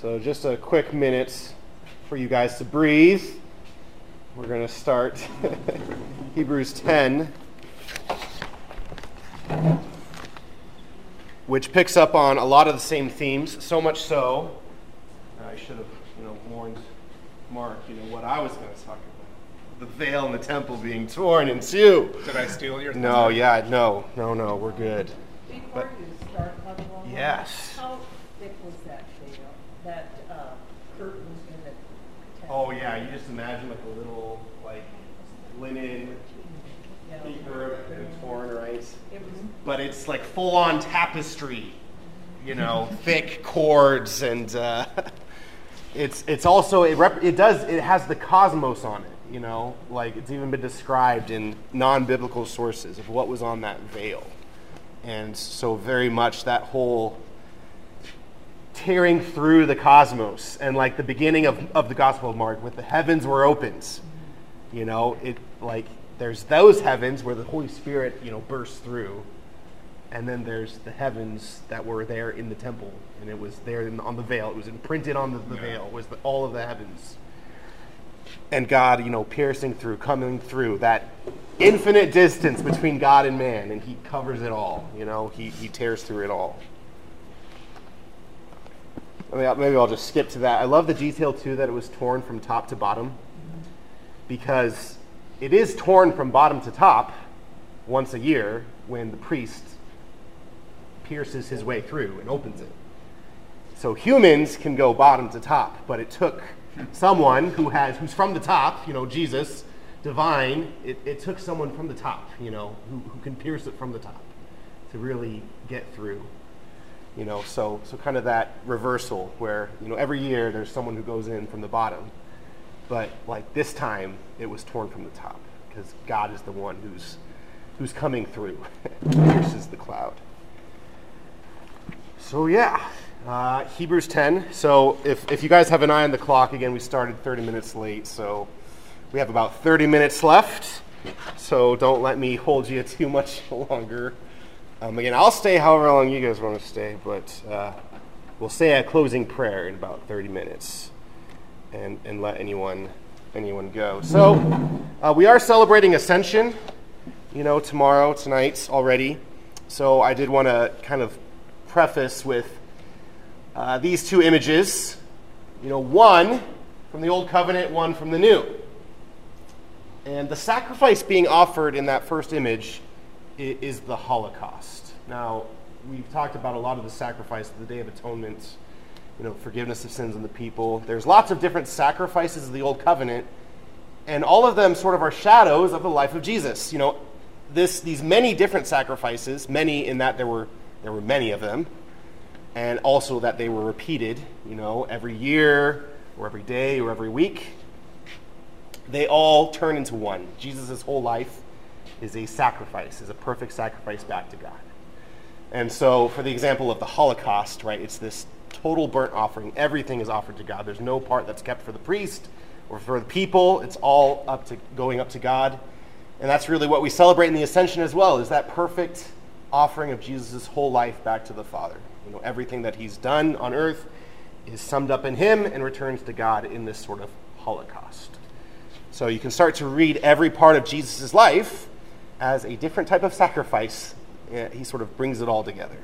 So, just a quick minute for you guys to breathe. We're going to start Hebrews 10, which picks up on a lot of the same themes, so much so, I should have you know, warned Mark, you know, what I was going to talk about. The veil in the temple being torn in two. Did I steal your No, yeah, no, no, no, we're good. Before But- you start, Father Walker, Yes. How thick was that veil, that uh, curtain in the temple? Oh yeah, you just imagine like a little like linen paper and torn, right? Was, But it's like full on tapestry, you know, thick cords and uh, it's it's also it rep- it does it has the cosmos on it, you know, like it's even been described in non-biblical sources of what was on that veil, and so very much that whole tearing through the cosmos and like the beginning of, of the gospel of mark with the heavens were opened. You know it like there's those heavens where the holy spirit you know bursts through and then there's the heavens that were there in the temple and it was there in, on the veil. It was imprinted on the, the Yeah. veil was the, all of the heavens. And god you know piercing through coming through that infinite distance between god and man and he covers it all you know he, he tears through it all I mean, maybe I'll just skip to that. I love the detail too that it was torn from top to bottom because it is torn from bottom to top once a year when the priest pierces his way through and opens it. So humans can go bottom to top, but it took someone who has who's from the top, you know, Jesus, divine, it, it took someone from the top, you know, who, who can pierce it from the top to really get through you know so so kind of that reversal where you know every year there's someone who goes in from the bottom but like this time it was torn from the top because god is the one who's who's coming through pierces the cloud. So yeah uh, hebrews 10 so if, if you guys have an eye on the clock again we started 30 minutes late so we have about 30 minutes left. So don't let me hold you too much longer um, again, I'll stay however long you guys want to stay, but uh, we'll say a closing prayer in about 30 minutes and, and let anyone anyone go. So uh, we are celebrating Ascension, you know, tomorrow, tonight already. So I did want to kind of preface with uh, these two images. You know, one from the Old Covenant, one from the New. And the sacrifice being offered in that first image is the Holocaust. Now, we've talked about a lot of the sacrifice of the Day of Atonement, you know, forgiveness of sins in the people. There's lots of different sacrifices of the Old Covenant, and all of them sort of are shadows of the life of Jesus. You know, this, these many different sacrifices, many in that there were, there were many of them, and also that they were repeated, you know, every year or every day or every week. They all turn into one. Jesus' whole life is a sacrifice, is a perfect sacrifice back to God. And so, for the example of the Holocaust, right, it's this total burnt offering. Everything is offered to God. There's no part that's kept for the priest or for the people. It's all up to going up to God. And that's really what we celebrate in the Ascension as well, is that perfect offering of Jesus' whole life back to the Father. You know, everything that he's done on earth is summed up in him and returns to God in this sort of Holocaust. So you can start to read every part of Jesus' life as a different type of sacrifice. Uh, He sort of brings it all together.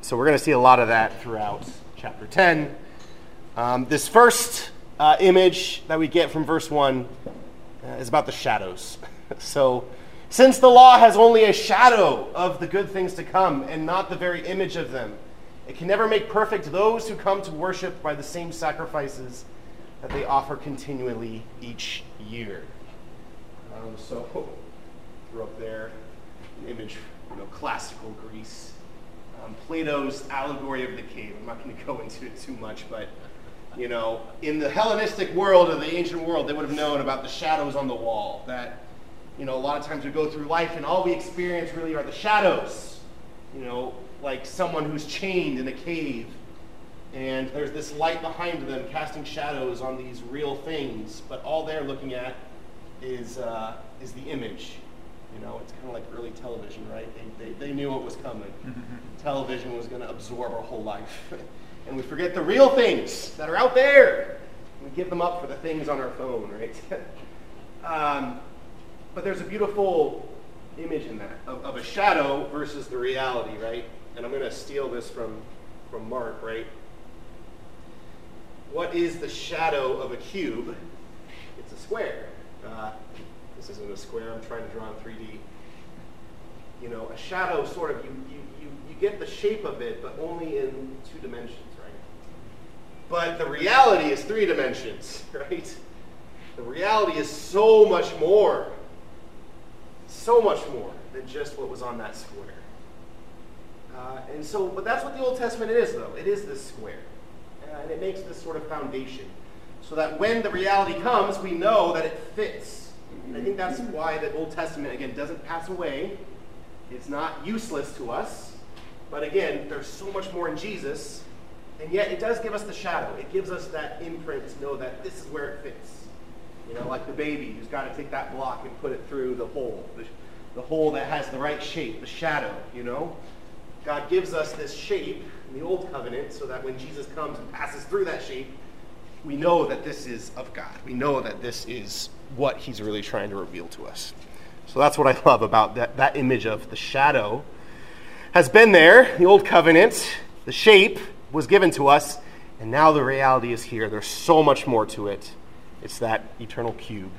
So we're going to see a lot of that throughout chapter 10. Um, this first uh, image that we get from verse 1 uh, is about the shadows. so, since the law has only a shadow of the good things to come and not the very image of them, it can never make perfect those who come to worship by the same sacrifices that they offer continually each year. Um, so, up there an image, you know, classical Greece. Um, Plato's allegory of the cave. I'm not going to go into it too much, but you know, in the Hellenistic world or the ancient world, they would have known about the shadows on the wall. That, you know, a lot of times we go through life and all we experience really are the shadows. You know, like someone who's chained in a cave and there's this light behind them casting shadows on these real things, but all they're looking at is, uh, is the image. You know, it's kind of like early television, right? They, they, they knew what was coming. television was going to absorb our whole life. and we forget the real things that are out there. We give them up for the things on our phone, right? um, but there's a beautiful image in that of, of a shadow versus the reality, right? And I'm going to steal this from, from Mark, right? What is the shadow of a cube? It's a square. Uh, isn't a square. I'm trying to draw in 3D. You know, a shadow sort of, you, you, you, you get the shape of it, but only in two dimensions, right? But the reality is three dimensions, right? The reality is so much more, so much more than just what was on that square. Uh, and so, but that's what the Old Testament is, though. It is this square. Uh, and it makes this sort of foundation. So that when the reality comes, we know that it fits. And I think that's why the Old Testament, again, doesn't pass away. It's not useless to us. But again, there's so much more in Jesus. And yet it does give us the shadow. It gives us that imprint to know that this is where it fits. You know, like the baby who's got to take that block and put it through the hole. The, the hole that has the right shape, the shadow, you know? God gives us this shape in the Old Covenant so that when Jesus comes and passes through that shape, we know that this is of God. We know that this is what he's really trying to reveal to us. So that's what I love about that, that image of the shadow has been there, the Old Covenant, the shape was given to us, and now the reality is here. There's so much more to it. It's that eternal cube.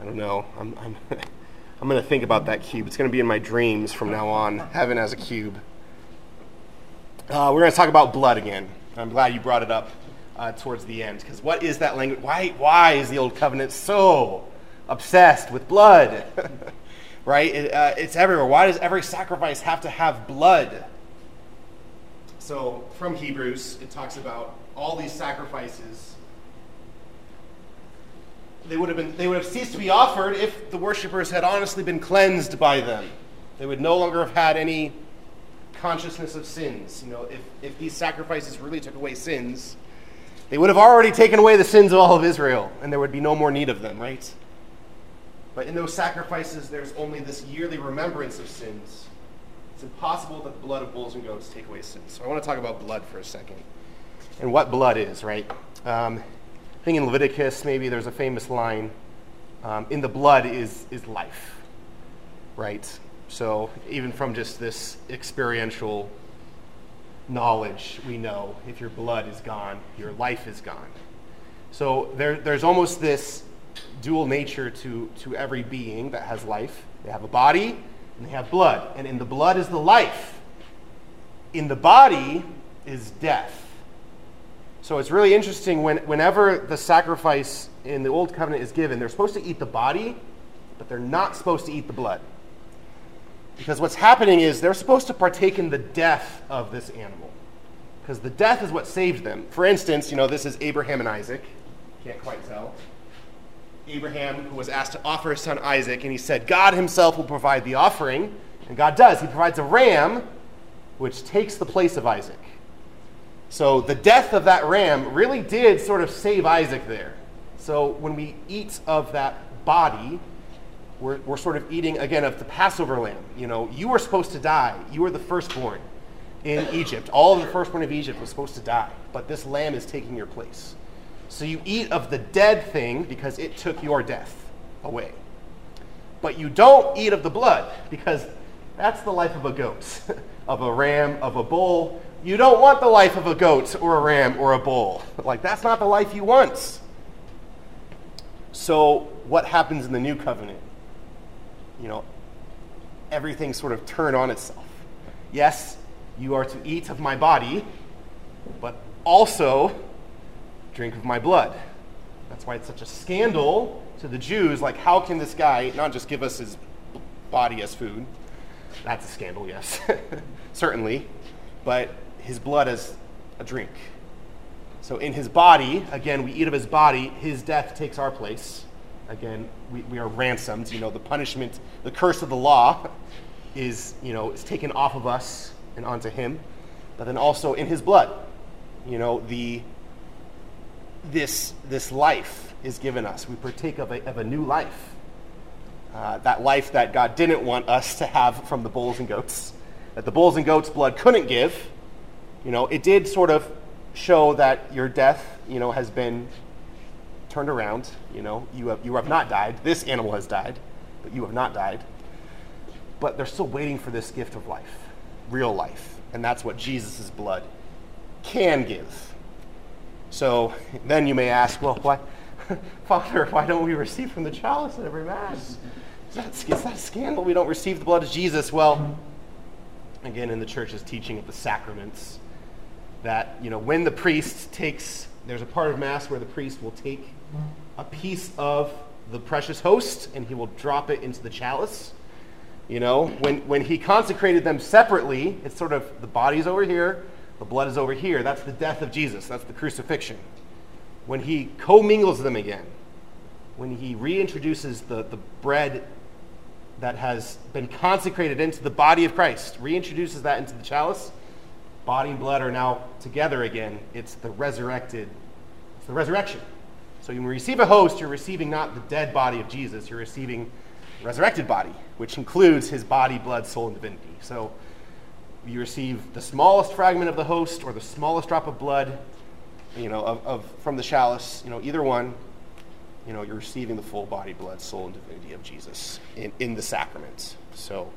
I don't know. I'm, I'm, I'm going to think about that cube. It's going to be in my dreams from now on, heaven as a cube. Uh, we're going to talk about blood again. I'm glad you brought it up uh, towards the end, because what is that language? Why, why is the Old Covenant so obsessed with blood? right? It, uh, it's everywhere. Why does every sacrifice have to have blood? So, from Hebrews, it talks about all these sacrifices. They would have been they would have ceased to be offered if the worshippers had honestly been cleansed by them. They would no longer have had any consciousness of sins. You know, if, if these sacrifices really took away sins, they would have already taken away the sins of all of Israel, and there would be no more need of them, right? But in those sacrifices, there's only this yearly remembrance of sins. It's impossible that the blood of bulls and goats take away sins. So I want to talk about blood for a second and what blood is, right? Um, I think in Leviticus, maybe there's a famous line um, in the blood is, is life, right? So even from just this experiential knowledge, we know if your blood is gone, your life is gone. So there, there's almost this dual nature to, to every being that has life. They have a body and they have blood. And in the blood is the life. In the body is death. So it's really interesting when, whenever the sacrifice in the Old Covenant is given, they're supposed to eat the body, but they're not supposed to eat the blood. Because what's happening is they're supposed to partake in the death of this animal. Because the death is what saved them. For instance, you know, this is Abraham and Isaac. Can't quite tell. Abraham, who was asked to offer his son Isaac, and he said, God himself will provide the offering. And God does. He provides a ram, which takes the place of Isaac. So the death of that ram really did sort of save Isaac there. So when we eat of that body, we're, we're sort of eating again of the Passover lamb. You know, you were supposed to die. You were the firstborn in Egypt. All of the firstborn of Egypt was supposed to die, but this lamb is taking your place. So you eat of the dead thing because it took your death away. But you don't eat of the blood because that's the life of a goat, of a ram, of a bull. You don't want the life of a goat or a ram or a bull. Like, that's not the life you want. So, what happens in the new covenant? You know, everything sort of turned on itself. Yes, you are to eat of my body, but also drink of my blood. That's why it's such a scandal to the Jews. Like, how can this guy not just give us his body as food? That's a scandal, yes, certainly. But his blood as a drink. So, in his body, again, we eat of his body, his death takes our place. Again, we, we are ransomed. You know, the punishment, the curse of the law is, you know, is taken off of us and onto him. But then also in his blood, you know, the this, this life is given us. We partake of a, of a new life. Uh, that life that God didn't want us to have from the bulls and goats, that the bulls and goats' blood couldn't give. You know, it did sort of show that your death, you know, has been turned around. You know, you have, you have not died. This animal has died, but you have not died. But they're still waiting for this gift of life, real life. And that's what Jesus' blood can give. So then you may ask, well, why, Father, why don't we receive from the chalice at every Mass? Is that, is that a scandal? We don't receive the blood of Jesus. Well, again, in the church's teaching of the sacraments, that, you know, when the priest takes, there's a part of Mass where the priest will take a piece of the precious host and he will drop it into the chalice. You know, when, when he consecrated them separately, it's sort of the body's over here, the blood is over here. That's the death of Jesus, that's the crucifixion. When he commingles them again, when he reintroduces the, the bread that has been consecrated into the body of Christ, reintroduces that into the chalice, body and blood are now together again. It's the resurrected, it's the resurrection. So when you receive a host, you're receiving not the dead body of Jesus, you're receiving resurrected body, which includes his body, blood, soul, and divinity. So you receive the smallest fragment of the host or the smallest drop of blood, you know, of, of from the chalice, you know, either one, you know, you're receiving the full body, blood, soul, and divinity of Jesus in, in the sacrament. So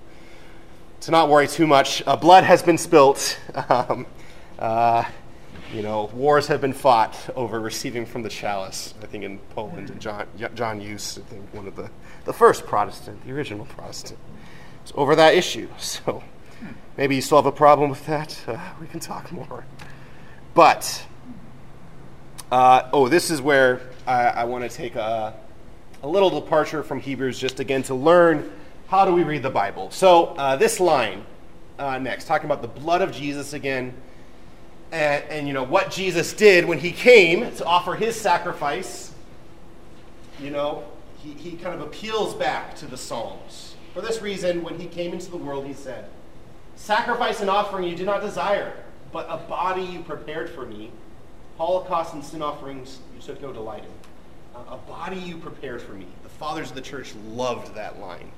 to not worry too much, uh, blood has been spilt. Um, uh, you know, wars have been fought over receiving from the chalice. I think in Poland, and John, John Huss, I think one of the, the first Protestant, the original Protestant, was over that issue. So maybe you still have a problem with that. Uh, we can talk more. But, uh, oh, this is where I, I want to take a, a little departure from Hebrews just again to learn how do we read the Bible. So uh, this line uh, next, talking about the blood of Jesus again and, and you know what Jesus did when he came to offer his sacrifice, you know, he, he kind of appeals back to the Psalms. For this reason, when he came into the world, he said, Sacrifice and offering you do not desire, but a body you prepared for me. Holocaust and sin offerings you took no delight in. a body you prepared for me. The fathers of the church loved that line.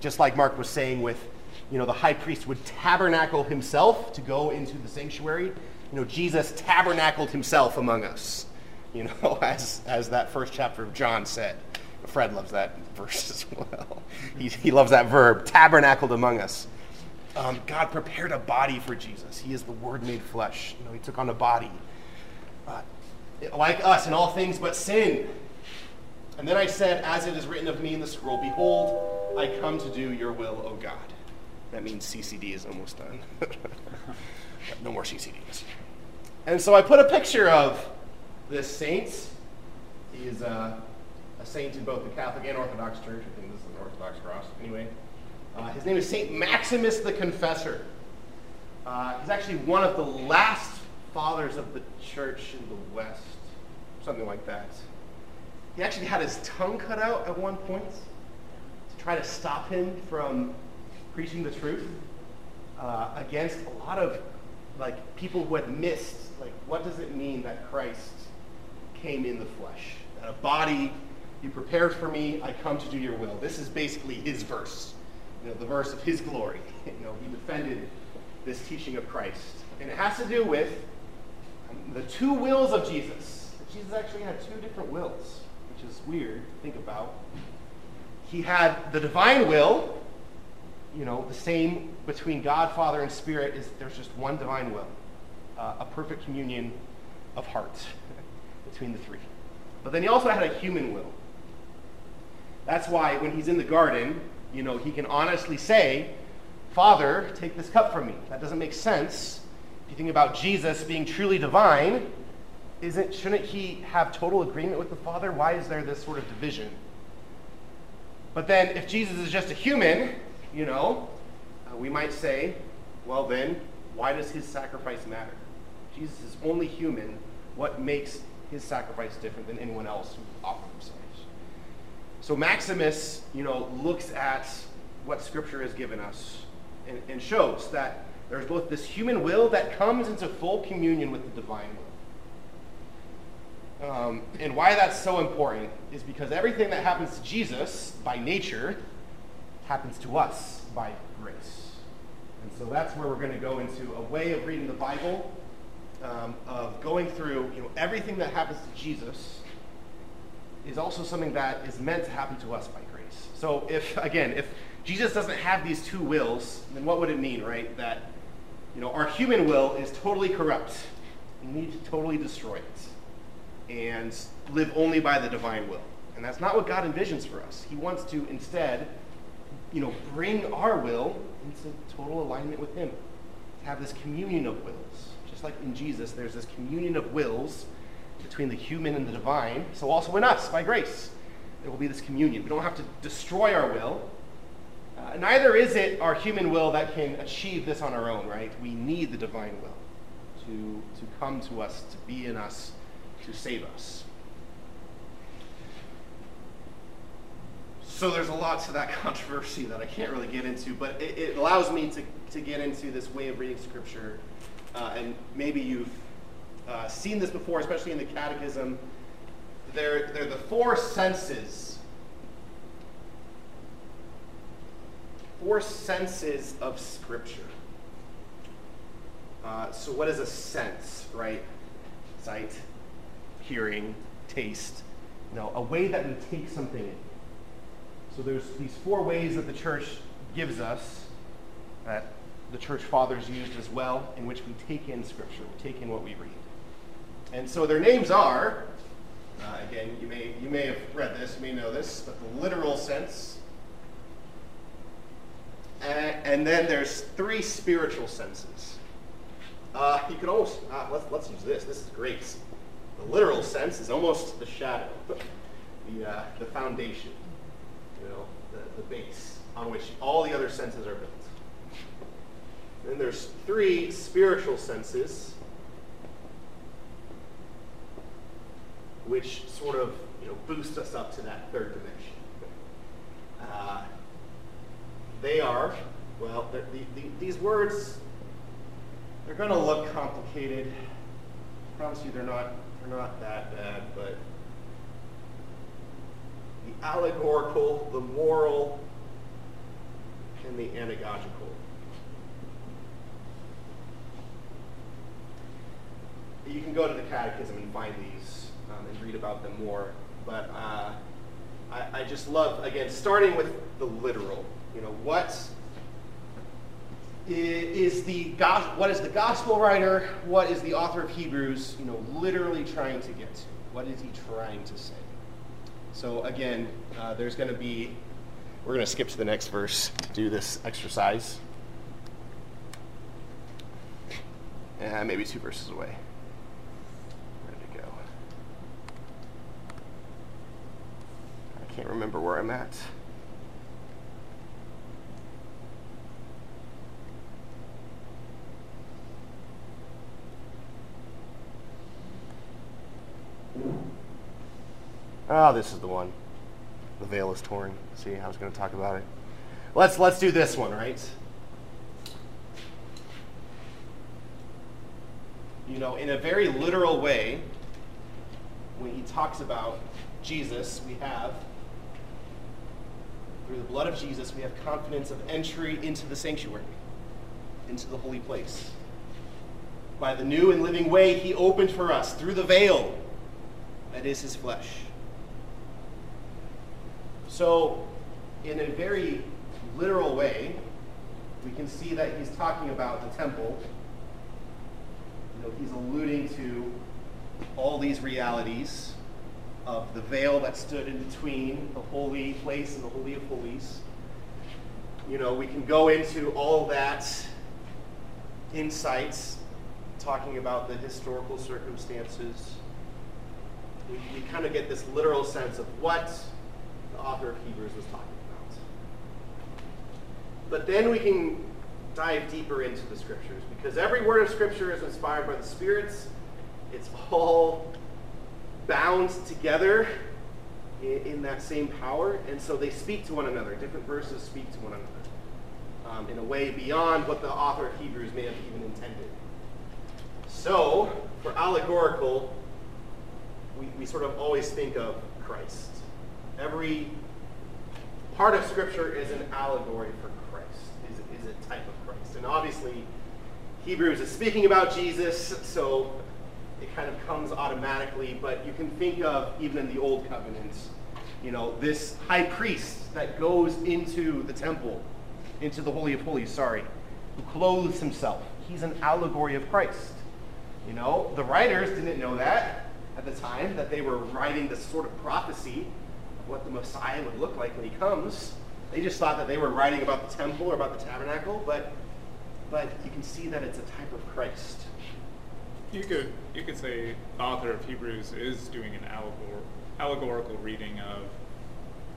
Just like Mark was saying with, you know, the high priest would tabernacle himself to go into the sanctuary you know, Jesus tabernacled himself among us, you know, as, as that first chapter of John said. Fred loves that verse as well. He, he loves that verb, tabernacled among us. Um, God prepared a body for Jesus. He is the Word made flesh. You know, He took on a body, uh, like us in all things but sin. And then I said, as it is written of me in the scroll, behold, I come to do your will, O God. That means CCD is almost done. no more CCDs. And so I put a picture of this saint. He's uh, a saint in both the Catholic and Orthodox Church. I think this is an Orthodox cross. Anyway, uh, his name is Saint Maximus the Confessor. Uh, he's actually one of the last fathers of the church in the West, something like that. He actually had his tongue cut out at one point to try to stop him from preaching the truth uh, against a lot of like people who had missed like what does it mean that Christ came in the flesh? That a body you prepared for me, I come to do your will. This is basically his verse. You know, the verse of his glory. You know, he defended this teaching of Christ. And it has to do with um, the two wills of Jesus. Jesus actually had two different wills, which is weird to think about. He had the divine will, you know, the same between God, Father, and Spirit is there's just one divine will, uh, a perfect communion of hearts between the three. But then he also had a human will. That's why when he's in the garden, you know, he can honestly say, Father, take this cup from me. That doesn't make sense. If you think about Jesus being truly divine, isn't shouldn't he have total agreement with the Father? Why is there this sort of division? But then if Jesus is just a human, you know, uh, we might say, well, then, why does his sacrifice matter? Jesus is only human. What makes his sacrifice different than anyone else who offered themselves? So Maximus, you know, looks at what Scripture has given us and, and shows that there's both this human will that comes into full communion with the divine will. Um, and why that's so important is because everything that happens to Jesus by nature happens to us by grace. And so that's where we're going to go into a way of reading the Bible um, of going through, you know, everything that happens to Jesus is also something that is meant to happen to us by grace. So if, again, if Jesus doesn't have these two wills, then what would it mean, right? That, you know, our human will is totally corrupt. We need to totally destroy it and live only by the divine will. And that's not what God envisions for us. He wants to instead, you know, bring our will into total alignment with Him. To have this communion of wills. Just like in Jesus, there's this communion of wills between the human and the divine. So also in us, by grace, there will be this communion. We don't have to destroy our will. Uh, neither is it our human will that can achieve this on our own, right? We need the divine will to, to come to us, to be in us, to save us. So there's a lot to that controversy that I can't really get into, but it, it allows me to, to get into this way of reading Scripture. Uh, and maybe you've uh, seen this before, especially in the Catechism. They're, they're the four senses. Four senses of Scripture. Uh, so, what is a sense, right? Sight, hearing, taste. Know, a way that we take something in. So, there's these four ways that the church gives us that the church fathers used as well, in which we take in Scripture, we take in what we read. And so their names are, uh, again, you may, you may have read this, you may know this, but the literal sense. And, and then there's three spiritual senses. Uh, you can almost, uh, let's, let's use this, this is great. The literal sense is almost the shadow, the, uh, the foundation, you know, the, the base on which all the other senses are built. Then there's three spiritual senses which sort of you know, boost us up to that third dimension. Uh, they are, well, the, the, these words, they're going to look complicated. I promise you they're not, they're not that bad, but the allegorical, the moral, and the anagogical. You can go to the catechism and find these um, and read about them more. But uh, I, I, just love, again, starting with the literal. You know, what is the what is the gospel writer, what is the author of Hebrews, you know, literally trying to get to? What is he trying to say? So again, uh, there's going to be, we're going to skip to the next verse to do this exercise. And maybe two verses away. Can't remember where I'm at. Ah, oh, this is the one. The veil is torn. See, I was going to talk about it. Let's let's do this one, right? You know, in a very literal way, when he talks about Jesus, we have through the blood of Jesus, we have confidence of entry into the sanctuary, into the holy place. By the new and living way he opened for us through the veil that is his flesh. So, in a very literal way, we can see that he's talking about the temple. You know, he's alluding to all these realities of the veil that stood in between the holy place and the Holy of Holies. You know, we can go into all that insights, talking about the historical circumstances. We, we kind of get this literal sense of what the author of Hebrews was talking about. But then we can dive deeper into the scriptures because every word of scripture is inspired by the spirits. It's all bound together in, in, that same power, and so they speak to one another. Different verses speak to one another um, in a way beyond what the author of Hebrews may have even intended. So, for allegorical, we, we sort of always think of Christ. Every part of Scripture is an allegory for Christ, is, is a type of Christ. And obviously, Hebrews is speaking about Jesus, so it kind of comes automatically, but you can think of, even in the Old Covenant, you know, this high priest that goes into the temple, into the Holy of Holies, sorry, who clothes himself. He's an allegory of Christ. You know, the writers didn't know that at the time, that they were writing this sort of prophecy of what the Messiah would look like when he comes. They just thought that they were writing about the temple or about the tabernacle, but but you can see that it's a type of Christ. You could you could say the author of Hebrews is doing an allegor- allegorical reading of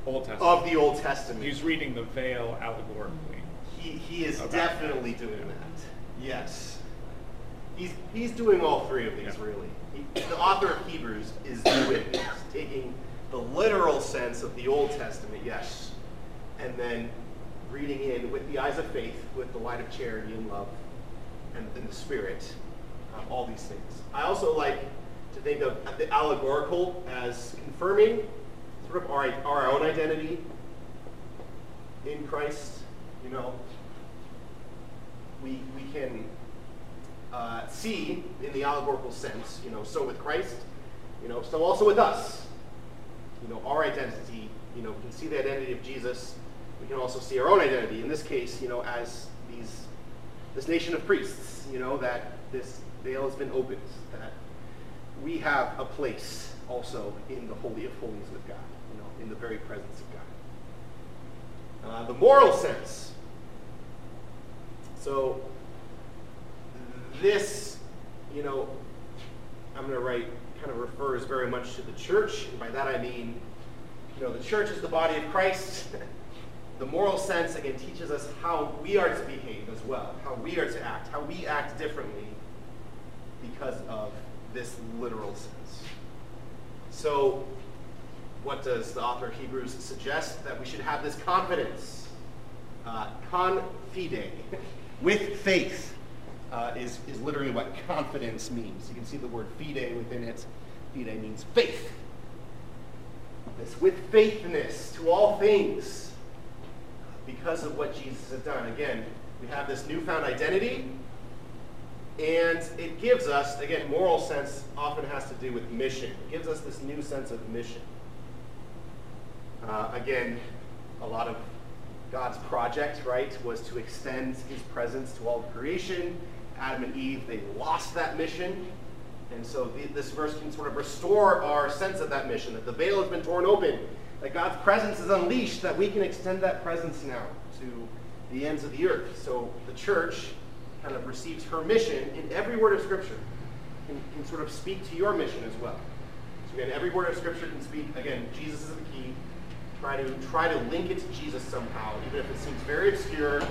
Old Testament. Of the Old Testament. He's reading the veil allegorically. He, he is definitely doing that. Yes. He's, he's doing all three of these, Yeah. really. He, the author of Hebrews is doing this, taking the literal sense of the Old Testament, yes, and then reading in with the eyes of faith, with the light of charity and love, and, and the Spirit, all these things. I also like to think of the allegorical as confirming sort of our, our own identity in Christ. You know, we, we can uh, see in the allegorical sense, you know, so with Christ, you know, so also with us. You know, our identity, you know, we can see the identity of Jesus. We can also see our own identity. In this case, you know, as these this nation of priests, you know, that this veil has been opened, that we have a place also in the Holy of Holies with God, you know, in the very presence of God. Uh, the moral sense. So this, you know, I'm going to write kind of refers very much to the church, and by that I mean, you know, the church is the body of Christ. the moral sense again teaches us how we are to behave as well, how we are to act, how we act differently because of this literal sense. So, what does the author of Hebrews suggest? That we should have this confidence, uh, confide, with faith, uh, is, is literally what confidence means. You can see the word fide within it. Fide means faith. This with faithfulness to all things because of what Jesus has done. Again, we have this newfound identity, and it gives us, again, moral sense often has to do with mission. It gives us this new sense of mission. Uh, again, a lot of God's project, right, was to extend his presence to all creation. Adam and Eve, they lost that mission. And so the, this verse can sort of restore our sense of that mission, that the veil has been torn open, that God's presence is unleashed, that we can extend that presence now to the ends of the earth. So the church kind of receives her mission in every word of Scripture, can, can sort of speak to your mission as well. So again, every word of Scripture can speak, again, Jesus is the key. Try to try to link it to Jesus somehow, even if it seems very obscure,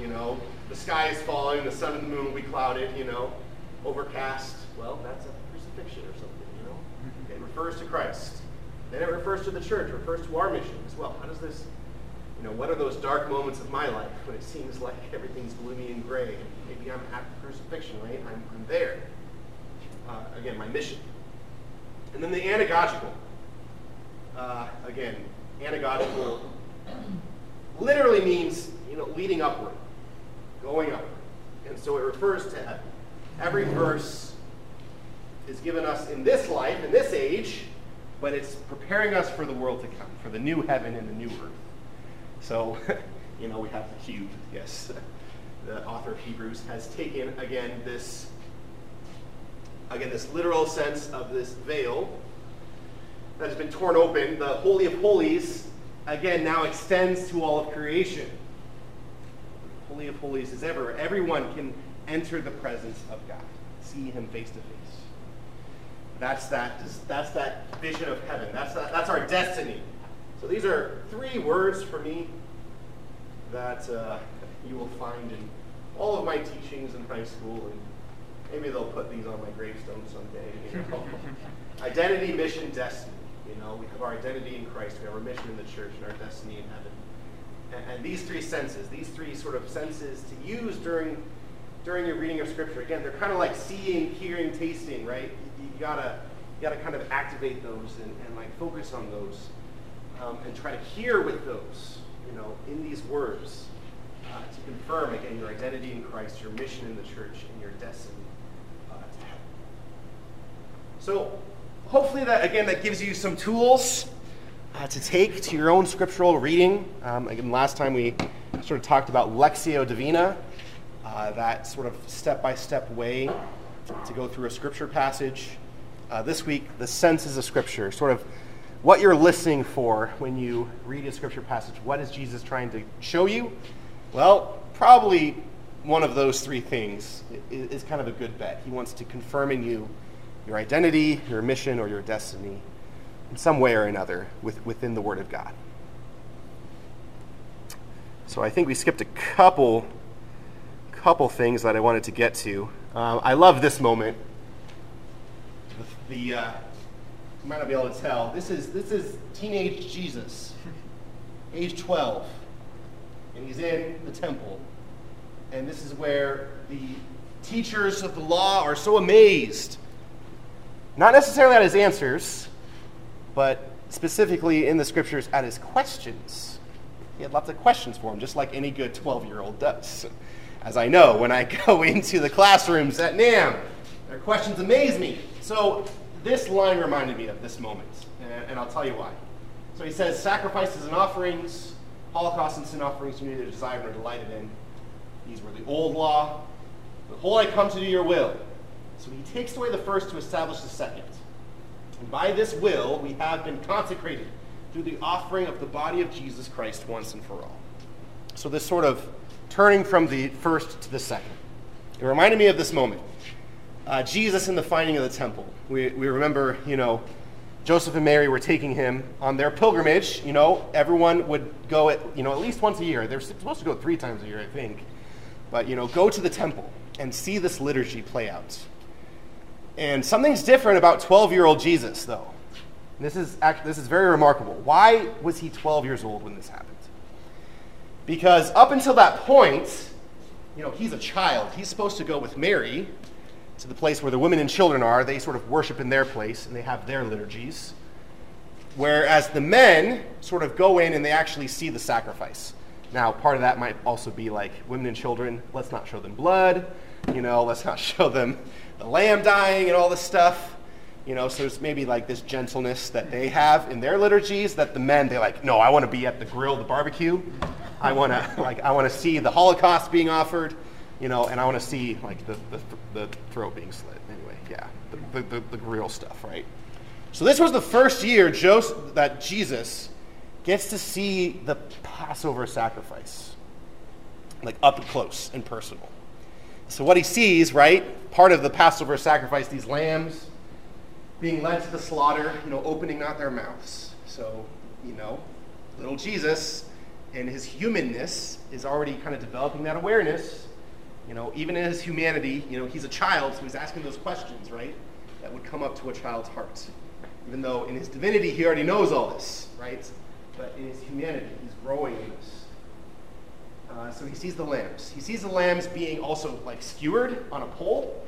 you know, the sky is falling, the sun and the moon will be clouded, you know, overcast. Well, that's a crucifixion or something, you know. Mm-hmm. It refers to Christ. Then it refers to the church, refers to our mission as well. How does this, you know, what are those dark moments of my life when it seems like everything's gloomy and gray? And maybe I'm at the crucifixion, right? I'm, I'm there. Uh, again, my mission. And then the anagogical. Uh, again, anagogical literally means, you know, leading upward, going upward. And so it refers to heaven. Every verse is given us in this life, in this age, but it's preparing us for the world to come, for the new heaven and the new earth. So, you know, we have the cube, yes. The author of Hebrews has taken, again, this, again, this literal sense of this veil that has been torn open. The Holy of Holies, again, now extends to all of creation. Holy of Holies is ever. Everyone can enter the presence of God, see Him face to face. That's that. That's that vision of heaven. That's that, that's our destiny. So these are three words for me that uh, you will find in all of my teachings in high school, and maybe they'll put these on my gravestone someday. You know? identity, mission, destiny. You know, we have our identity in Christ. We have our mission in the church and our destiny in heaven. And, and these three senses, these three sort of senses to use during during your reading of Scripture, again, they're kind of like seeing, hearing, tasting, right? You, you gotta you gotta kind of activate those and, and like focus on those um, and try to hear with those, you know, in these words. Uh, to confirm, again, your identity in Christ, your mission in the church, and your destiny uh, to heaven. So, hopefully, that again, that gives you some tools uh, to take to your own scriptural reading. Um, again, last time we sort of talked about Lectio Divina, uh, that sort of step by step way to go through a scripture passage. Uh, this week, the senses of Scripture, sort of what you're listening for when you read a scripture passage. What is Jesus trying to show you? Well, probably one of those three things is, kind of a good bet. He wants to confirm in you your identity, your mission, or your destiny in some way or another with, within the Word of God. So I think we skipped a couple, couple things that I wanted to get to. Uh, I love this moment. The, the uh, you might not be able to tell. This is this is teenage Jesus, age 12, and he's in the temple, and this is where the teachers of the law are so amazed, not necessarily at his answers, but specifically in the scriptures at his questions. He had lots of questions for him, just like any good 12 year old does. As I know when I go into the classrooms at NAM, their questions amaze me. So this line reminded me of this moment, and I'll tell you why. So he says, Sacrifices and offerings, holocausts and sin offerings you neither desired nor delighted in. These were the old law. Behold, I come to do your will. So he takes away the first to establish the second. And by this will, we have been consecrated through the offering of the body of Jesus Christ once and for all. So, this sort of turning from the first to the second. It reminded me of this moment. Uh, Jesus in the finding of the temple. We, we remember, you know, Joseph and Mary were taking him on their pilgrimage. You know, everyone would go at, you know, at least once a year. They're supposed to go three times a year, I think. But, you know, go to the temple and see this liturgy play out. And something's different about 12 year old Jesus, though. This is, actually, this is very remarkable. Why was he 12 years old when this happened? Because up until that point, you know, he's a child. He's supposed to go with Mary to the place where the women and children are. They sort of worship in their place and they have their liturgies. Whereas the men sort of go in and they actually see the sacrifice. Now, part of that might also be like women and children, let's not show them blood, you know, let's not show them the lamb dying and all this stuff. You know, so there's maybe like this gentleness that they have in their liturgies that the men, they like, no, I want to be at the grill, the barbecue. I want to like I want to see the Holocaust being offered, you know, and I want to see like the, the, the throat being slit. Anyway, yeah, the, the, the, real stuff, right? So this was the first year Joseph, that Jesus gets to see the Passover sacrifice, like up close and personal. So what he sees, right, part of the Passover sacrifice, these lambs being led to the slaughter, you know, opening not their mouths. So, you know, little Jesus and his humanness is already kind of developing that awareness. You know, even in his humanity, you know, he's a child, so he's asking those questions, right? That would come up to a child's heart. Even though in his divinity he already knows all this, right? But in his humanity, he's growing in this. Uh, so he sees the lambs. He sees the lambs being also like skewered on a pole.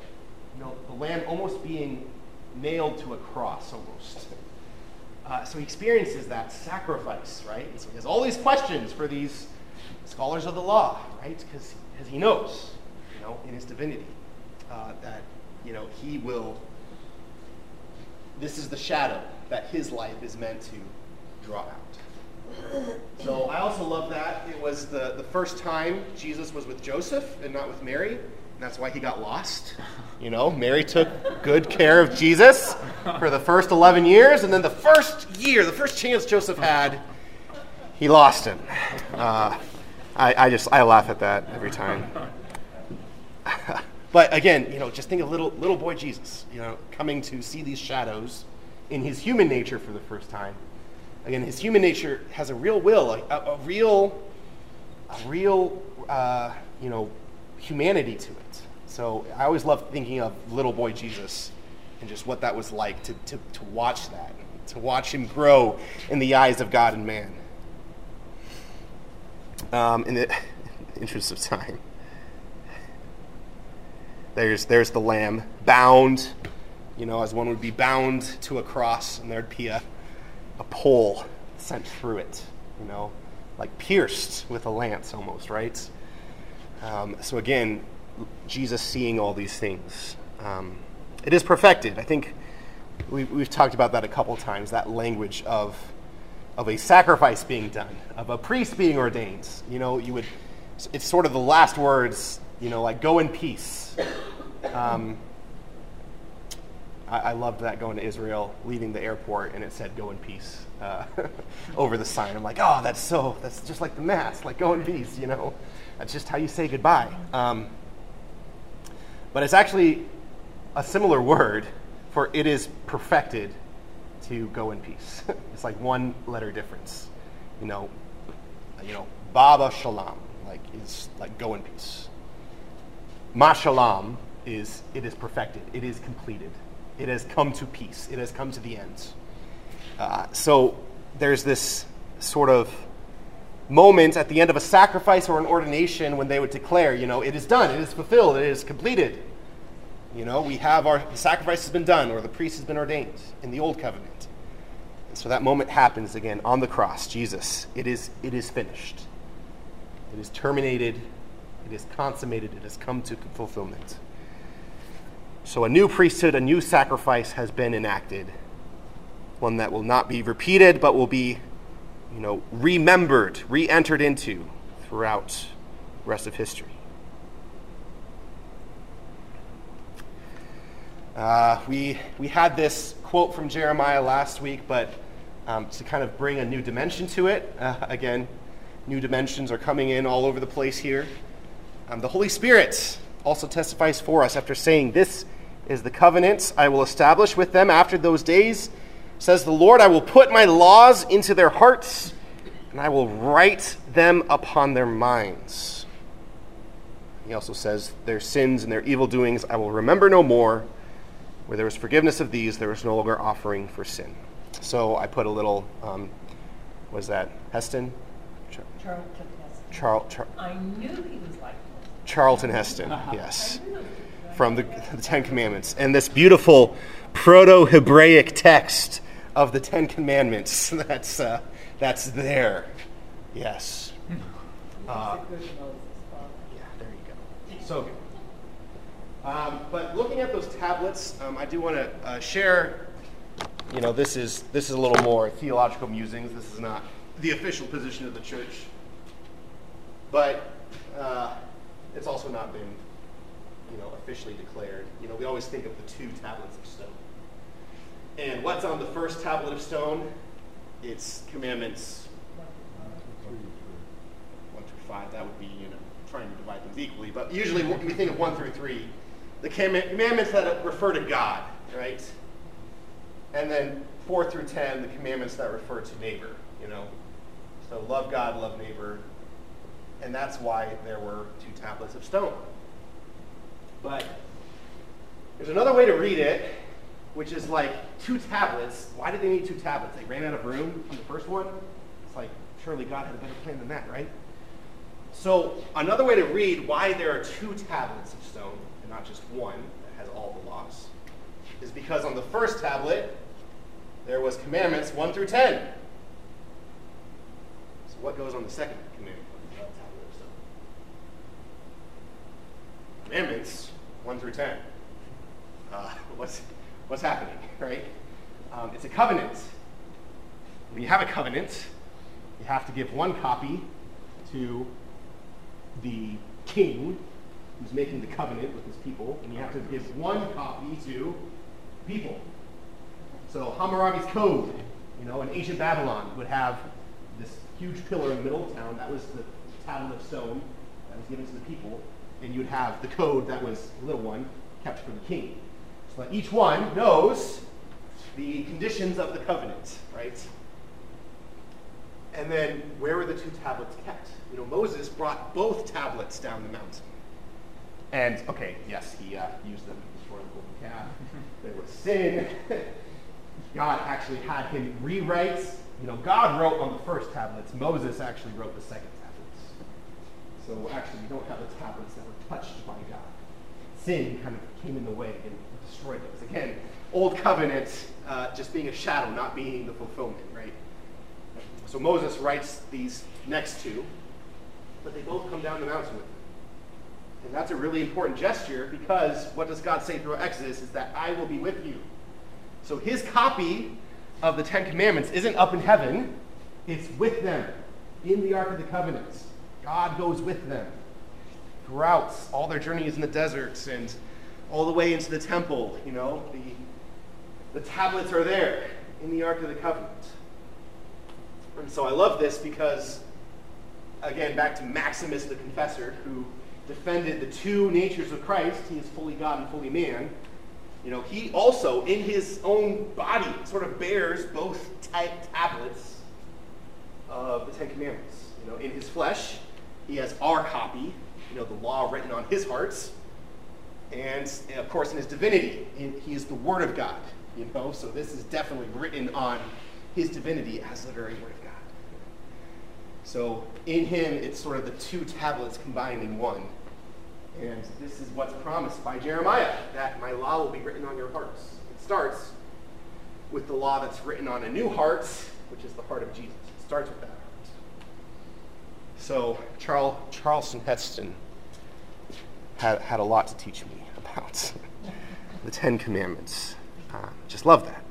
You know, the lamb almost being nailed to a cross almost. Uh, so he experiences that sacrifice, right? And so he has all these questions for these scholars of the law, right? Because he knows, you know, in his divinity, uh, that, you know, he will, this is the shadow that his life is meant to draw out. So I also love that it was the, the first time Jesus was with Joseph and not with Mary. And that's why he got lost. You know, Mary took good care of Jesus for the first 11 years, and then the first year, the first chance Joseph had, he lost him. Uh, I, I just, I laugh at that every time. But again, you know, just think of little, little boy Jesus, you know, coming to see these shadows in his human nature for the first time. Again, his human nature has a real will, a, a real, a real, uh, you know, humanity to it. So I always love thinking of little boy Jesus and just what that was like to, to, to watch that, to watch him grow in the eyes of God and man. Um, in the interest of time, there's, there's the lamb bound, you know, as one would be bound to a cross, and there'd be a, a pole sent through it, you know, like pierced with a lance almost, right? Um, so again, Jesus seeing all these things. Um, it is perfected. I think we, we've talked about that a couple times. That language of of a sacrifice being done, of a priest being ordained. You know, you would. It's sort of the last words. You know, like go in peace. Um, I, I, loved that going to Israel, leaving the airport, and it said "Go in peace" uh, over the sign. I'm like, oh, that's so. That's just like the mass, like "Go in peace." You know, that's just how you say goodbye. Um, but it's actually a similar word for "it is perfected" to go in peace. it's like one letter difference. You know, you know, Baba Shalom, like is like go in peace. Mashalom is it is perfected. It is completed. It has come to peace. It has come to the end. Uh, so there's this sort of moment at the end of a sacrifice or an ordination when they would declare, you know, it is done, it is fulfilled, it is completed. You know, we have our sacrifice has been done or the priest has been ordained in the old covenant. And so that moment happens again on the cross, Jesus. It is it is finished. It is terminated. It is consummated. It has come to fulfillment. So a new priesthood, a new sacrifice has been enacted. One that will not be repeated, but will be, you know, remembered, re-entered into throughout the rest of history. Uh, we, we had this quote from Jeremiah last week, but um, to kind of bring a new dimension to it, uh, again, new dimensions are coming in all over the place here. Um, the Holy Spirit also testifies for us after saying, This is the covenant I will establish with them after those days. Says the Lord, I will put my laws into their hearts, and I will write them upon their minds. He also says, Their sins and their evil doings I will remember no more. Where there was forgiveness of these, there was no longer offering for sin. So I put a little, um, was that Heston? Char- Charlton Heston. Char- Char- I knew he was like Charlton Heston, yes, from the, the Ten Commandments. And this beautiful Proto Hebraic text of the Ten Commandments that's, uh, that's there. Yes. Uh, yeah, there you go. So. Um, but looking at those tablets, um, I do want to uh, share. You know, this is this is a little more theological musings. This is not the official position of the church, but uh, it's also not been, you know, officially declared. You know, we always think of the two tablets of stone. And what's on the first tablet of stone? It's commandments one through five. That would be, you know, trying to divide things equally. But usually we think of one through three the commandments that refer to God, right? And then four through ten, the commandments that refer to neighbor, you know. So love God, love neighbor. And that's why there were two tablets of stone. But there's another way to read it, which is like two tablets. Why did they need two tablets? They ran out of room on the first one? It's like, surely God had a better plan than that, right? So another way to read why there are two tablets of stone and not just one that has all the laws, is because on the first tablet, there was commandments 1 through 10. So what goes on the second commandment tablet Commandments 1 through 10. Uh, what's, what's happening, right? Um, it's a covenant. When you have a covenant, you have to give one copy to the king who's making the covenant with his people, and you have to give one copy to people. So Hammurabi's code, you know, in ancient Babylon would have this huge pillar in the middle of town. That was the tablet of stone that was given to the people, and you'd have the code that was the little one kept for the king. So that each one knows the conditions of the covenant, right? And then where were the two tablets kept? You know, Moses brought both tablets down the mountain. And okay, yes, he uh, used them to destroy the golden calf. there was sin. God actually had him rewrite. You know, God wrote on the first tablets. Moses actually wrote the second. So actually, we don't have the tablets that were touched by God. Sin kind of came in the way and destroyed those. Again, old covenant uh, just being a shadow, not being the fulfillment, right? So Moses writes these next two, but they both come down the mountain with him. And that's a really important gesture because what does God say through Exodus is that I will be with you. So his copy of the Ten Commandments isn't up in heaven, it's with them in the Ark of the Covenant. God goes with them throughout all their journeys in the deserts and all the way into the temple. You know, the, the tablets are there in the Ark of the Covenant. And so I love this because, again, back to Maximus the Confessor, who defended the two natures of Christ. He is fully God and fully man. You know, he also, in his own body, sort of bears both tablets of the Ten Commandments. You know, in his flesh, he has our copy, you know, the law written on his hearts. And, of course, in his divinity, he is the Word of God, you know, so this is definitely written on his divinity as the very Word of God. So in him, it's sort of the two tablets combined in one. And this is what's promised by Jeremiah that my law will be written on your hearts. It starts with the law that's written on a new heart, which is the heart of Jesus. It starts with that. So Charles, Charlton Heston had, had a lot to teach me about the Ten Commandments. Uh, just love that.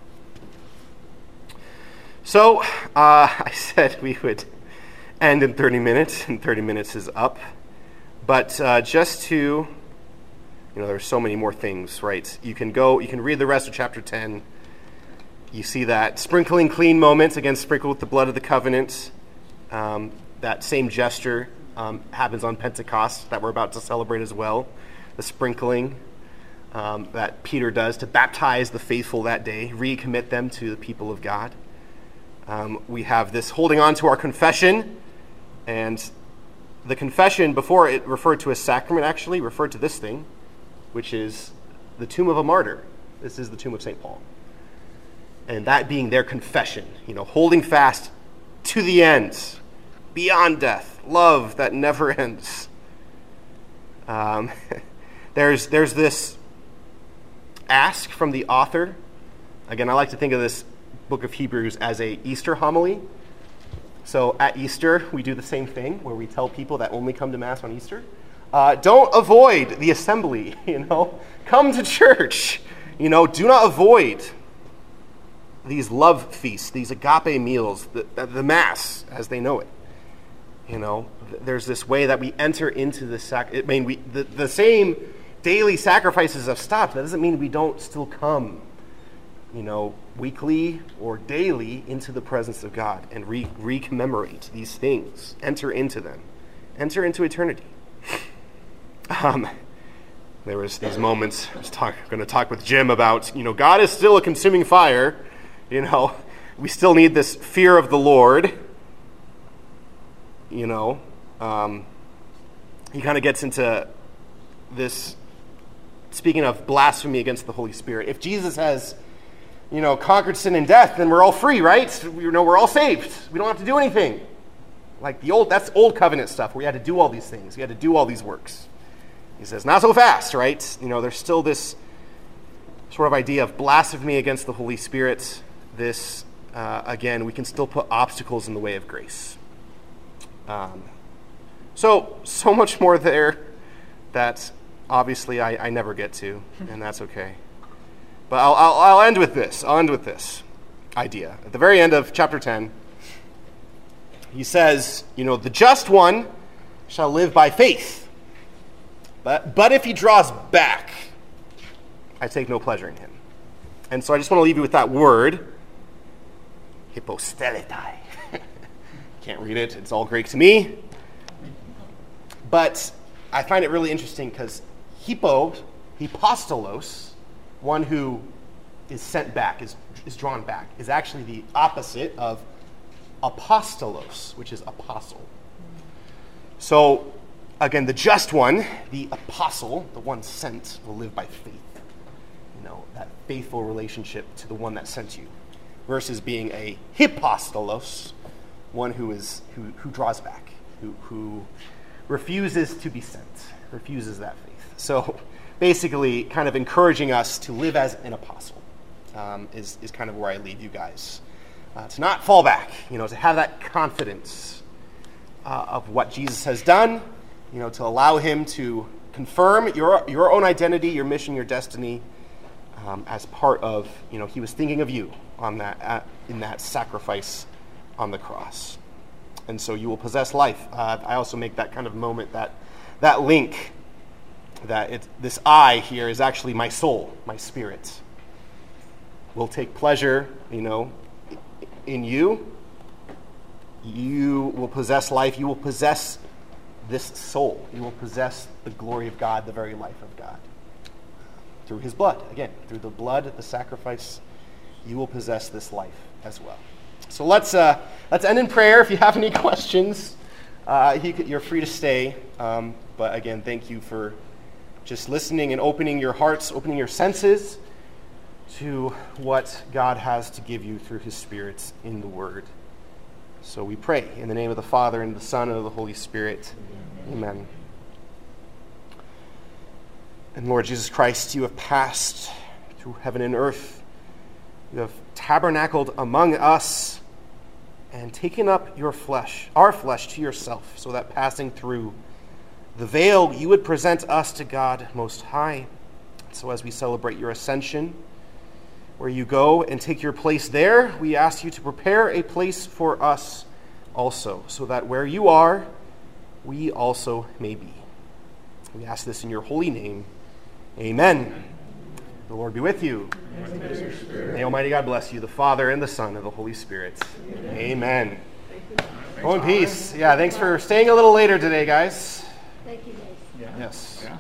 So uh, I said we would end in 30 minutes, and 30 minutes is up. But uh, just to, you know, there's so many more things, right? You can go, you can read the rest of chapter 10. You see that sprinkling clean moment, again, sprinkled with the blood of the covenant. Um, that same gesture um, happens on Pentecost that we're about to celebrate as well. The sprinkling um, that Peter does to baptize the faithful that day, recommit them to the people of God. Um, we have this holding on to our confession, and the confession, before it referred to a sacrament, actually referred to this thing, which is the tomb of a martyr. This is the tomb of St. Paul. And that being their confession, you know, holding fast to the end, beyond death, love that never ends. Um, there's, there's this ask from the author. Again, I like to think of this book of Hebrews as a Easter homily. So at Easter, we do the same thing where we tell people that only come to Mass on Easter. Uh, don't avoid the assembly, you know. Come to church. You know, do not avoid these love feasts, these agape meals, the, the Mass as they know it. You know, there's this way that we enter into the sac. I mean, we, the, the same daily sacrifices have stopped. That doesn't mean we don't still come you know, weekly or daily into the presence of God and re- recommemorate these things. Enter into them. Enter into eternity. Um, there was these moments. I was talk, going to talk with Jim about, you know, God is still a consuming fire. You know, we still need this fear of the Lord. You know, um, he kind of gets into this. Speaking of blasphemy against the Holy Spirit, if Jesus has you know, conquered sin and death, then we're all free, right? You know, we're all saved. We don't have to do anything. Like the old, that's old covenant stuff where you had to do all these things. You had to do all these works. He says, not so fast, right? You know, there's still this sort of idea of blasphemy against the Holy Spirit. This, uh, again, we can still put obstacles in the way of grace. Um, so, so much more there that obviously I, I never get to, and that's okay. But I'll, I'll, I'll end with this. I'll end with this idea. At the very end of chapter 10, he says, you know, the just one shall live by faith. But, but if he draws back, I take no pleasure in him. And so I just want to leave you with that word, hyposteletai. Can't read it, it's all Greek to me. But I find it really interesting because hypo, hypostolos, one who is sent back, is, is drawn back, is actually the opposite of apostolos, which is apostle. So, again, the just one, the apostle, the one sent, will live by faith. You know, that faithful relationship to the one that sent you, versus being a hypostolos, one who is who, who draws back, who, who refuses to be sent, refuses that faith. So basically kind of encouraging us to live as an apostle, um, is, is kind of where I leave you guys. Uh, to not fall back, you know, to have that confidence uh, of what Jesus has done, you know, to allow him to confirm your, your own identity, your mission, your destiny um, as part of, you know, he was thinking of you on that, at, in that sacrifice on the cross. And so you will possess life. Uh, I also make that kind of moment, that, that link, that it, this I here is actually my soul, my spirit. Will take pleasure, you know, in you. You will possess life. You will possess this soul. You will possess the glory of God, the very life of God. Through his blood, again, through the blood, the sacrifice, you will possess this life as well. So let's, uh, let's end in prayer. If you have any questions, uh, you are free to stay. Um, but again, thank you for just listening and opening your hearts, opening your senses to what God has to give you through his Spirit in the Word. So we pray in the name of the Father, and the Son, and of the Holy Spirit. Amen. Amen. And Lord Jesus Christ, you have passed through heaven and earth. You have tabernacled among us and taken up your flesh, our flesh, to yourself, so that passing through the veil, you would present us to God Most High. So as we celebrate your ascension, where you go and take your place there, we ask you to prepare a place for us also, so that where you are, we also may be. We ask this in your holy name. Amen. The Lord be with you. May Almighty God bless you, the Father and the Son and the Holy Spirit. Amen. Amen. Go in peace. Yeah, thanks for staying a little later today, guys. Thank you, guys. Yes. Yeah.